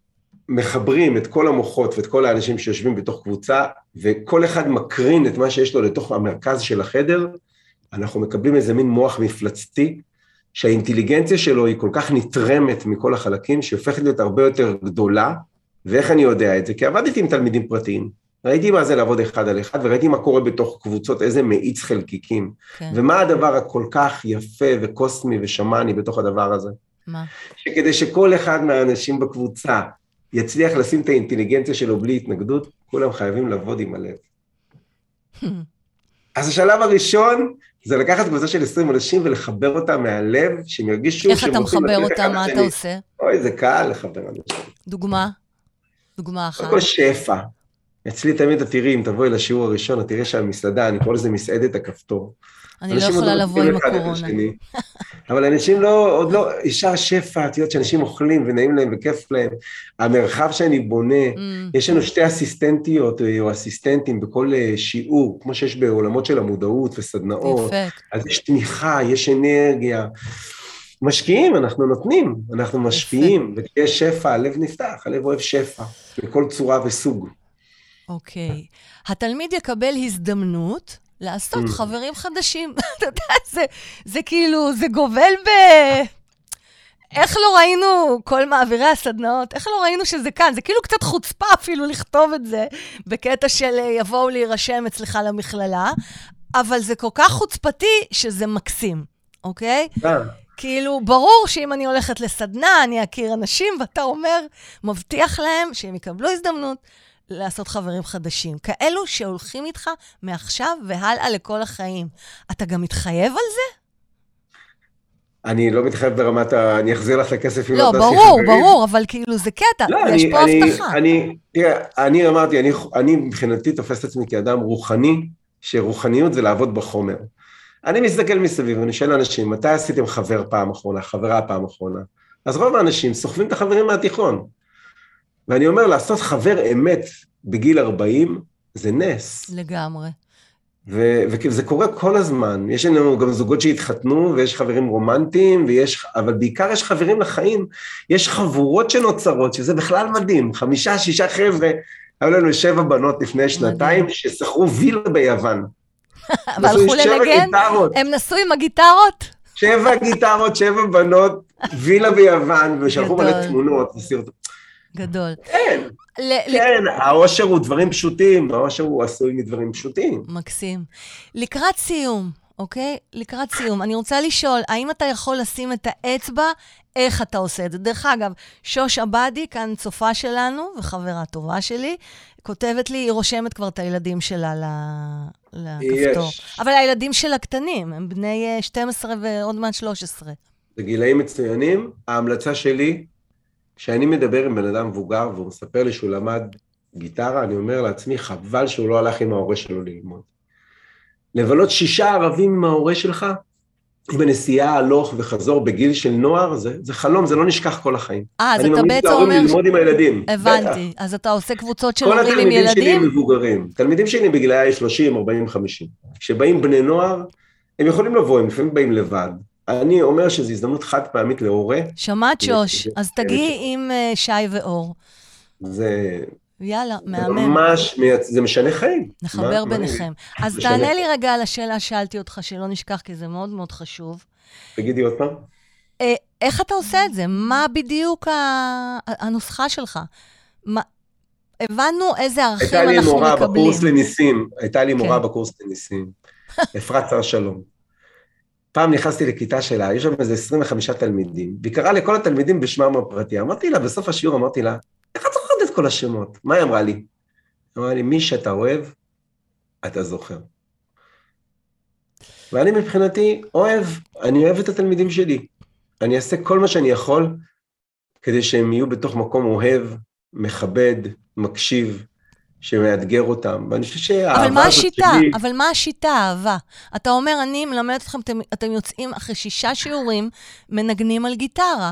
מחברים את כל המוחות ואת כל האנשים שיושבים בתוך קבוצה, וכל אחד מקרין את מה שיש לו לתוך המרכז של החדר, אנחנו מקבלים איזה מין מוח מפלצתי, שהאינטליגנציה שלו היא כל כך נתרמת מכל החלקים, שהיא הופכת להיות הרבה יותר גדולה, ואיך אני יודע את זה? כי עבדתי עם תלמידים פרטיים, ראיתי מה זה לעבוד אחד על אחד, וראיתי מה קורה בתוך קבוצות, איזה מאיץ חלקיקים, כן. ומה הדבר הכל כך יפה וקוסמי ושמאני בתוך הדבר הזה? מה? שכדי שכל אחד מהאנשים בקבוצה יצליח לשים את האינטליגנציה שלו בלי התנגדות, כולם חייבים לעבוד עם הלב. אז השלב הראשון זה לקחת קבוצה של 20 אנשים ולחבר אותם מהלב, שהם ירגישו איך שהם אתה רוצים מחבר לתת אותם? אחד מה אתה. עושה? אוי, זה קל לחבר אנשים. דוגמה? דוגמה אחת. קודם כל שפע. אצלי תמיד את תראי, אם תבואי לשיעור הראשון, את תראי שהמסעדה, אני קורא לזה מסעדת הכפתור. אני לא יכולה לבוא עם הקורונה. אבל אנשים לא, עוד לא, ישר שפע, את יודעת שאנשים אוכלים ונעים להם וכיף להם. המרחב שאני בונה, Mm, יש לנו שתי אסיסטנטיות אה, או אסיסטנטים בכל אה, שיעור, כמו שיש בעולמות של המודעות וסדנאות. יפה. אז יש תמיכה, יש אנרגיה. משקיעים, אנחנו נותנים, אנחנו משפיעים, וכשיש שפע, הלב נפתח, הלב אוהב שפע, בכל צורה וסוג. אוקיי. התלמיד יקבל הזדמנות לעשות. חברים חדשים. אתה יודע, זה, זה כאילו, זה גובל ב... איך לא ראינו כל מעבירי הסדנאות, איך לא ראינו שזה כאן? זה כאילו קצת חוצפה אפילו לכתוב את זה בקטע של אה, יבואו להירשם אצלך למכללה, אבל זה כל כך חוצפתי שזה מקסים, אוקיי? אה, כאילו, ברור שאם אני הולכת לסדנה, אני אכיר אנשים, ואתה אומר, מבטיח להם שהם יקבלו הזדמנות לעשות חברים חדשים. כאלו שהולכים איתך מעכשיו והלאה לכל החיים. אתה גם מתחייב על זה? אני לא מתחייב ברמת ה... אני אחזיר לך את הכסף אם לא, לא תעשי ברור, חברים. ברור, אבל כאילו זה קטע, לא, יש אני, פה אני, הבטחה. אני, תראה, אני אמרתי, אני, אני מבחינתי תופס את עצמי כאדם רוחני, שרוחניות זה לעבוד בחומר. אני מסתכל מסביב, אני שואל אנשים, מתי עשיתם חבר פעם אחרונה, חברה פעם אחרונה? אז רוב האנשים סוחבים את החברים מהתיכון. ואני אומר, לעשות חבר אמת בגיל 40 זה נס. לגמרי. ו- וזה קורה כל הזמן. יש לנו גם זוגות שהתחתנו, ויש חברים רומנטיים, ויש, אבל בעיקר יש חברים לחיים. יש חבורות שנוצרות, שזה בכלל מדהים. חמישה, שישה חבר'ה, היו לנו שבע בנות לפני שנתיים, ששכרו וילה ביוון. והלכו לנגן? הם נסעו עם הגיטרות? שבע גיטרות, שבע בנות, וילה ביוון, ושלחו. מלא תמונות וסרטות. גדול. כן, ל- ל- כן, העושר הוא דברים פשוטים, העושר הוא עשוי מדברים פשוטים. מקסים. לקראת סיום, אוקיי? לקראת סיום, אני רוצה לשאול, האם אתה יכול לשים את האצבע, איך אתה עושה את זה? דרך אגב, שוש עבדי, כאן צופה שלנו, וחברה טובה שלי, כותבת לי, היא רושמת כבר את הילדים שלה ל- לכפתור. יש. אבל הילדים שלה קטנים, הם בני אה, 12 ועוד מעט 13. זה גילאים מצוינים. ההמלצה שלי, כשאני מדבר עם בן אדם מבוגר והוא מספר לי שהוא למד גיטרה, אני אומר לעצמי, חבל שהוא לא הלך עם ההורה שלו ללמוד. לבלות שישה ערבים עם ההורה שלך, עם הנסיעה הלוך וחזור בגיל של נוער, זה, זה חלום, זה לא נשכח כל החיים. אה, אז אני אתה ממליץ בעצם להורים אומר... ללמוד עם הילדים. הבנתי. אז אתה עושה קבוצות של כל הורים עם התלמידים שלי הם ילדים? מבוגרים. תלמידים שלי בגילאי 30, 40, 50. כשבאים בני נוער, הם יכולים לבוא, הם לפעמים באים לבד. אני אומר שזו הזדמנות חד פעמית להורה, שמעת, שוש? זה- אז זה- תגיעי עם אה, שי ואור. זה יאללה, זה מהמם. ממש, מייצ- זה משנה חיים. נחבר מה- מה ביניכם. אז משנה. תענה לי רגע על השאלה ששאלתי אותך, שלא נשכח, כי זה מאוד מאוד חשוב. תגידי עוד פעם. אה, איך אתה עושה את זה? מה בדיוק ה- הנוסחה שלך? מה... הבנו איזה ערכים הייתה לי אנחנו מורה מקבלים. בקורס לניסים, הייתה לי מורה כן. בקורס לניסים, אפרת שר שלום. פעם נכנסתי לכיתה שלה, יש שם איזה 25 תלמידים, והיא קראה לכל התלמידים בשמם הפרטי. אמרתי לה, בסוף השיעור אמרתי לה, איך את זוכרת את כל השמות? מה היא אמרה לי? היא אמרה לי, מי שאתה אוהב, אתה זוכר. ואני מבחינתי אוהב, אני אוהב את התלמידים שלי. אני אעשה כל מה שאני יכול כדי שהם יהיו בתוך מקום אוהב, מכבד, מקשיב, שמאתגר אותם. ואני חושב שהאהבה אבל מה הזאת השיטה? שלי... אבל מה השיטה, אהבה? אתה אומר, אני מלמדת אתכם, אתם, אתם יוצאים אחרי שישה שיעורים, מנגנים על גיטרה.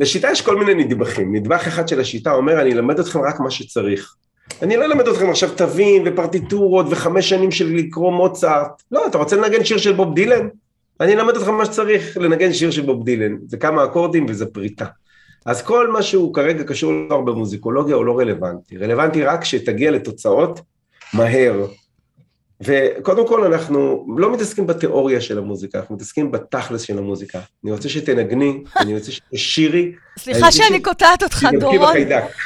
לשיטה יש כל מיני נדבכים. נדבך אחד של השיטה אומר, אני אלמד אתכם רק מה שצריך. אני לא אלמד אתכם עכשיו תווים ופרטיטורות וחמש שנים של לקרוא מוצרט. לא, אתה רוצה לנגן שיר של בוב דילן? אני אלמד אתכם מה שצריך לנגן שיר של בוב דילן. זה כמה אקורדים וזה פריטה. אז כל מה שהוא כרגע קשור כבר במוזיקולוגיה הוא לא רלוונטי. רלוונטי רק שתגיע לתוצאות מהר. וקודם כל אנחנו לא מתעסקים בתיאוריה של המוזיקה, אנחנו מתעסקים בתכלס של המוזיקה. אני רוצה שתנגני, אני רוצה שתשירי. סליחה שאני קוטעת אותך, דורון.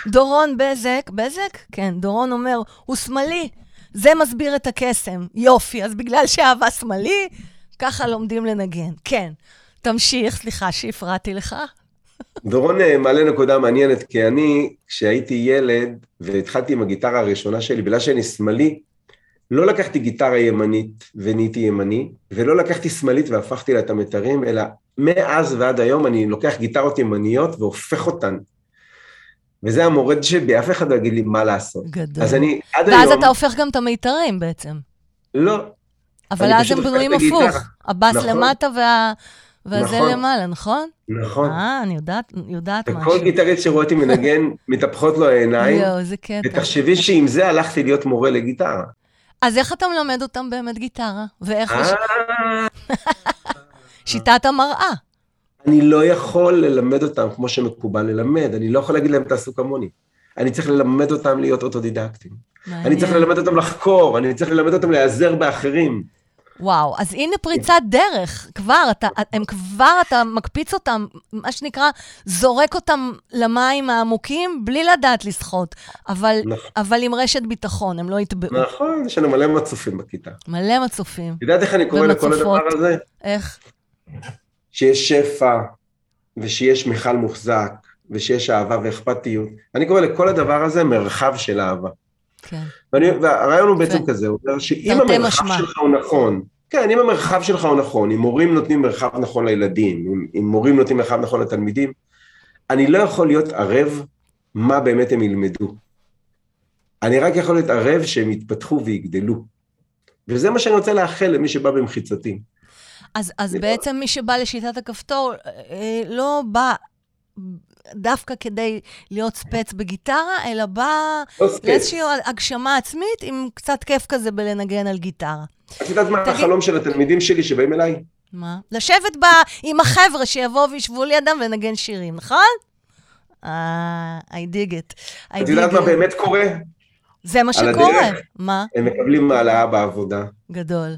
דורון בזק, בזק? כן, דורון אומר, הוא שמאלי, זה מסביר את הקסם. יופי, אז בגלל שאהבה שמאלי, ככה לומדים לנגן. כן. תמשיך, סליחה שהפרעתי לך. דורון אה, מעלה נקודה מעניינת, כי אני, כשהייתי ילד והתחלתי עם הגיטרה הראשונה שלי, בגלל שאני שמאלי, לא לקחתי גיטרה ימנית ונהייתי ימני, ולא לקחתי שמאלית והפכתי לה את המתרים, אלא מאז ועד היום אני לוקח גיטרות ימניות והופך אותן. וזה המורד שבי, אף אחד לא יגיד לי מה לעשות. גדול. אז אני עד ואז היום... אתה הופך גם את המיתרים בעצם. לא, אבל אז הם בנויים. הפוך. הבאס נכון. למטה וה... והזה נכון. למעלה, נכון? נכון. אה, אני יודעת, יודעת משהו. וכל גיטריסט שרואה אותי מנגן, מתהפכות לו העיניים, יואו, איזה קטע. ותחשבי שעם זה הלכתי להיות מורה לגיטרה. אז איך אתה מלמד אותם באמת גיטרה? ואיך... אה, שיטת המראה. אני לא יכול ללמד אותם כמו שמקובל ללמד, אני לא יכול להגיד להם תעשו כמוני. אני צריך ללמד אותם להיות אוטודידקטים. אני צריך מעניין. ללמד אותם לחקור, אני צריך ללמד אותם להיעזר באחרים. וואו, אז הנה פריצת דרך. כבר, אתה, הם כבר, אתה מקפיץ אותם, מה שנקרא, זורק אותם למים העמוקים בלי לדעת לשחות. אבל, נכון. אבל עם רשת ביטחון, הם לא יטבעו. נכון, יש לנו מלא מצופים בכיתה. מלא מצופים. את יודעת איך אני קורא לכל ומצופות. הדבר הזה? איך? שיש שפע, ושיש מיכל מוחזק, ושיש אהבה ואכפתיות. אני קורא לכל הדבר הזה מרחב של אהבה. כן. ואני, והרעיון הוא בעצם. כזה, הוא אומר שאם המרחב משמע. שלך הוא נכון, כן, אם המרחב שלך הוא נכון, אם מורים נותנים מרחב נכון לילדים, אם, אם מורים נותנים מרחב נכון לתלמידים, אני לא יכול להיות ערב מה באמת הם ילמדו. אני רק יכול להיות ערב שהם יתפתחו ויגדלו. וזה מה שאני רוצה לאחל למי שבא במחיצתי. אז, אז אני- בעצם מי שבא לשיטת הכפתור אה, לא בא דווקא כדי להיות ספץ בגיטרה, אלא בא לא. לאיזושהי הגשמה עצמית עם קצת כיף כזה בלנגן על גיטרה. את יודעת מה תגיד- החלום של התלמידים שלי שבאים אליי? מה? לשבת בה עם החבר'ה שיבואו וישבו לידם ולנגן שירים, נכון? אה, I dig it. I את יודעת מה. באמת קורה? זה מה שקורה. הדרך. מה? הם מקבלים העלאה בעבודה. גדול.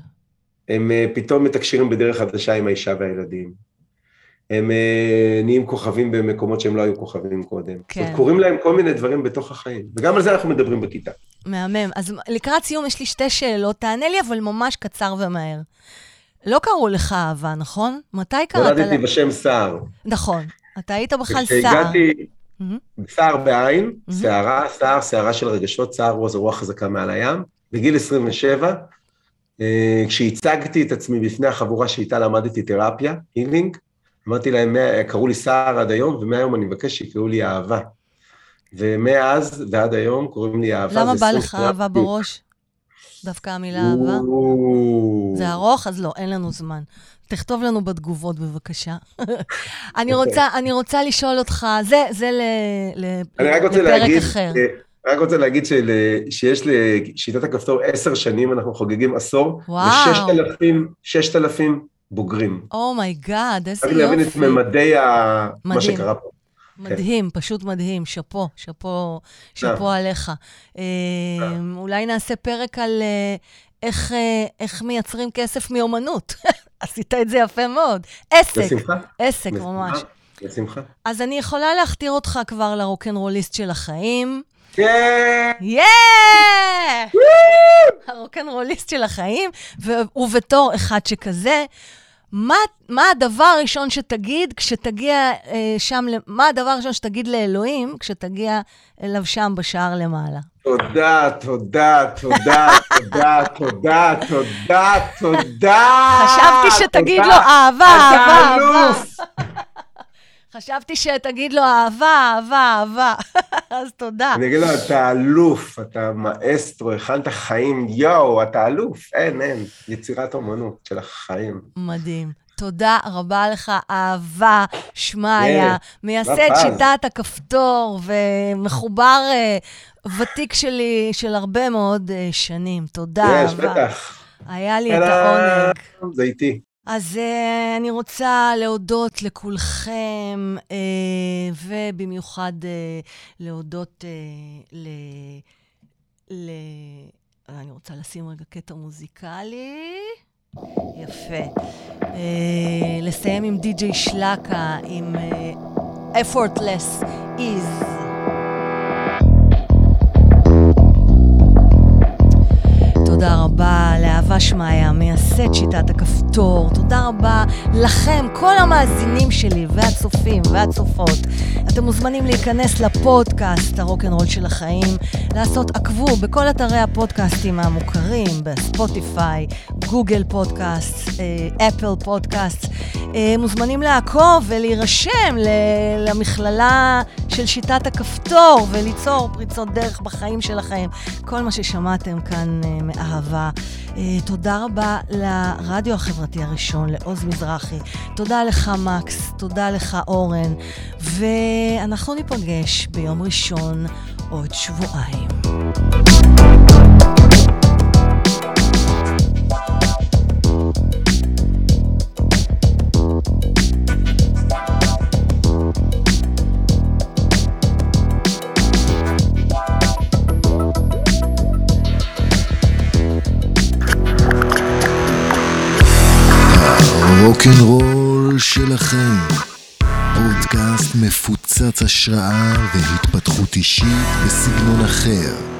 הם אה, פתאום מתקשרים בדרך חדשה עם האישה והילדים. הם אה, נהיים כוכבים במקומות שהם לא היו כוכבים קודם. כן. זאת אומרת, קורים להם כל מיני דברים בתוך החיים. וגם על זה אנחנו מדברים בכיתה. מהמם. אז לקראת סיום יש לי שתי שאלות, תענה לי אבל ממש קצר ומהר. לא קראו לך אהבה, נכון? מתי קראת נולדתי לה? בשם סער. נכון. אתה היית בכלל סער. כשהגעתי. סער בעין. סערה, סער, סערה של רגשות, סער רוז רוח חזקה מעל הים. בגיל 27, אה, כשהצגתי את עצמי בפני החבורה שאיתה למדתי תרפיה, הילינג, אמרתי להם, "מה- קראו לי סער עד היום, ומהיום אני מבקש שיקראו לי אהבה. ומאז ועד היום קוראים לי אהבה. למה בא לך אהבה. בראש? דווקא המילה אהבה? זה ארוך? אז לא, אין לנו זמן. תכתוב לנו בתגובות, בבקשה. אני, אוקיי. רוצה, אני רוצה לשאול אותך, זה, זה ל, ל, אני לפרק להגיד, אחר. אה, רק רוצה להגיד של, שיש לשיטת הכפתור עשר שנים, אנחנו חוגגים עשור, וואו. וששת אלפים, ששת אלפים בוגרים. oh my god, איזה רק להבין את יופי. ממדי ה... מה. שקרה פה. מדהים, פשוט מדהים. שאפו, שאפו, שאפו עליך. אה, אולי נעשה פרק על אה, איך, אה, איך מייצרים כסף מאומנות. עשית את זה יפה מאוד. עסק, בשמחה. עסק בשמחה, ממש. בשמחה. אז אני יכולה להכתיר אותך כבר לרוקנרוליסט של החיים. כן! יא! הרוקנרוליסט של החיים, ו- ובתור אחד שכזה, מה, מה הדבר הראשון שתגיד כשתגיע אה, שם, מה הדבר הראשון שתגיד לאלוהים כשתגיע אליו שם בשער למעלה? תודה, תודה, תודה, תודה, תודה, תודה, תודה. חשבתי שתגיד לו אהבה, אהבה, אהבה. חשבתי שתגיד לו אהבה, אהבה, אהבה. אז תודה. אני אגיד לו, אתה אלוף, אתה מאסטרו, הכנת חיים, יואו, אתה אלוף. אין, אין, יצירת אומנות של החיים. מדהים. תודה רבה לך, אהבה, שמעיה, מייסד שיטת הכפתור ומחובר uh, ותיק שלי של הרבה מאוד uh, שנים. תודה, אהבה. יש, בטח. היה לי את העונג. זה איתי. אז uh, אני רוצה להודות לכולכם, uh, ובמיוחד uh, להודות uh, ל... ל... אני רוצה לשים רגע קטע מוזיקלי. יפה. Uh, לסיים עם די.ג'יי שלקה, עם uh, effortless is. מייסד שיטת הכפתור. תודה רבה לכם, כל המאזינים שלי, והצופים והצופות. אתם מוזמנים להיכנס לפודקאסט, הרוקנרול של החיים, לעשות עקבו בכל אתרי הפודקאסטים המוכרים, בספוטיפיי, גוגל פודקאסט, אה, אפל פודקאסט. אה, מוזמנים לעקוב ולהירשם למכללה של שיטת הכפתור וליצור פריצות דרך בחיים שלכם. כל מה ששמעתם כאן מאהבה. אהבה. Uh, תודה רבה לרדיו החברתי הראשון, לעוז מזרחי. תודה לך, מקס. תודה לך, אורן. ואנחנו ניפגש ביום ראשון עוד שבועיים. רוקנרול שלכם, מפוצץ השראה והתפתחות אישית בסגנון אחר.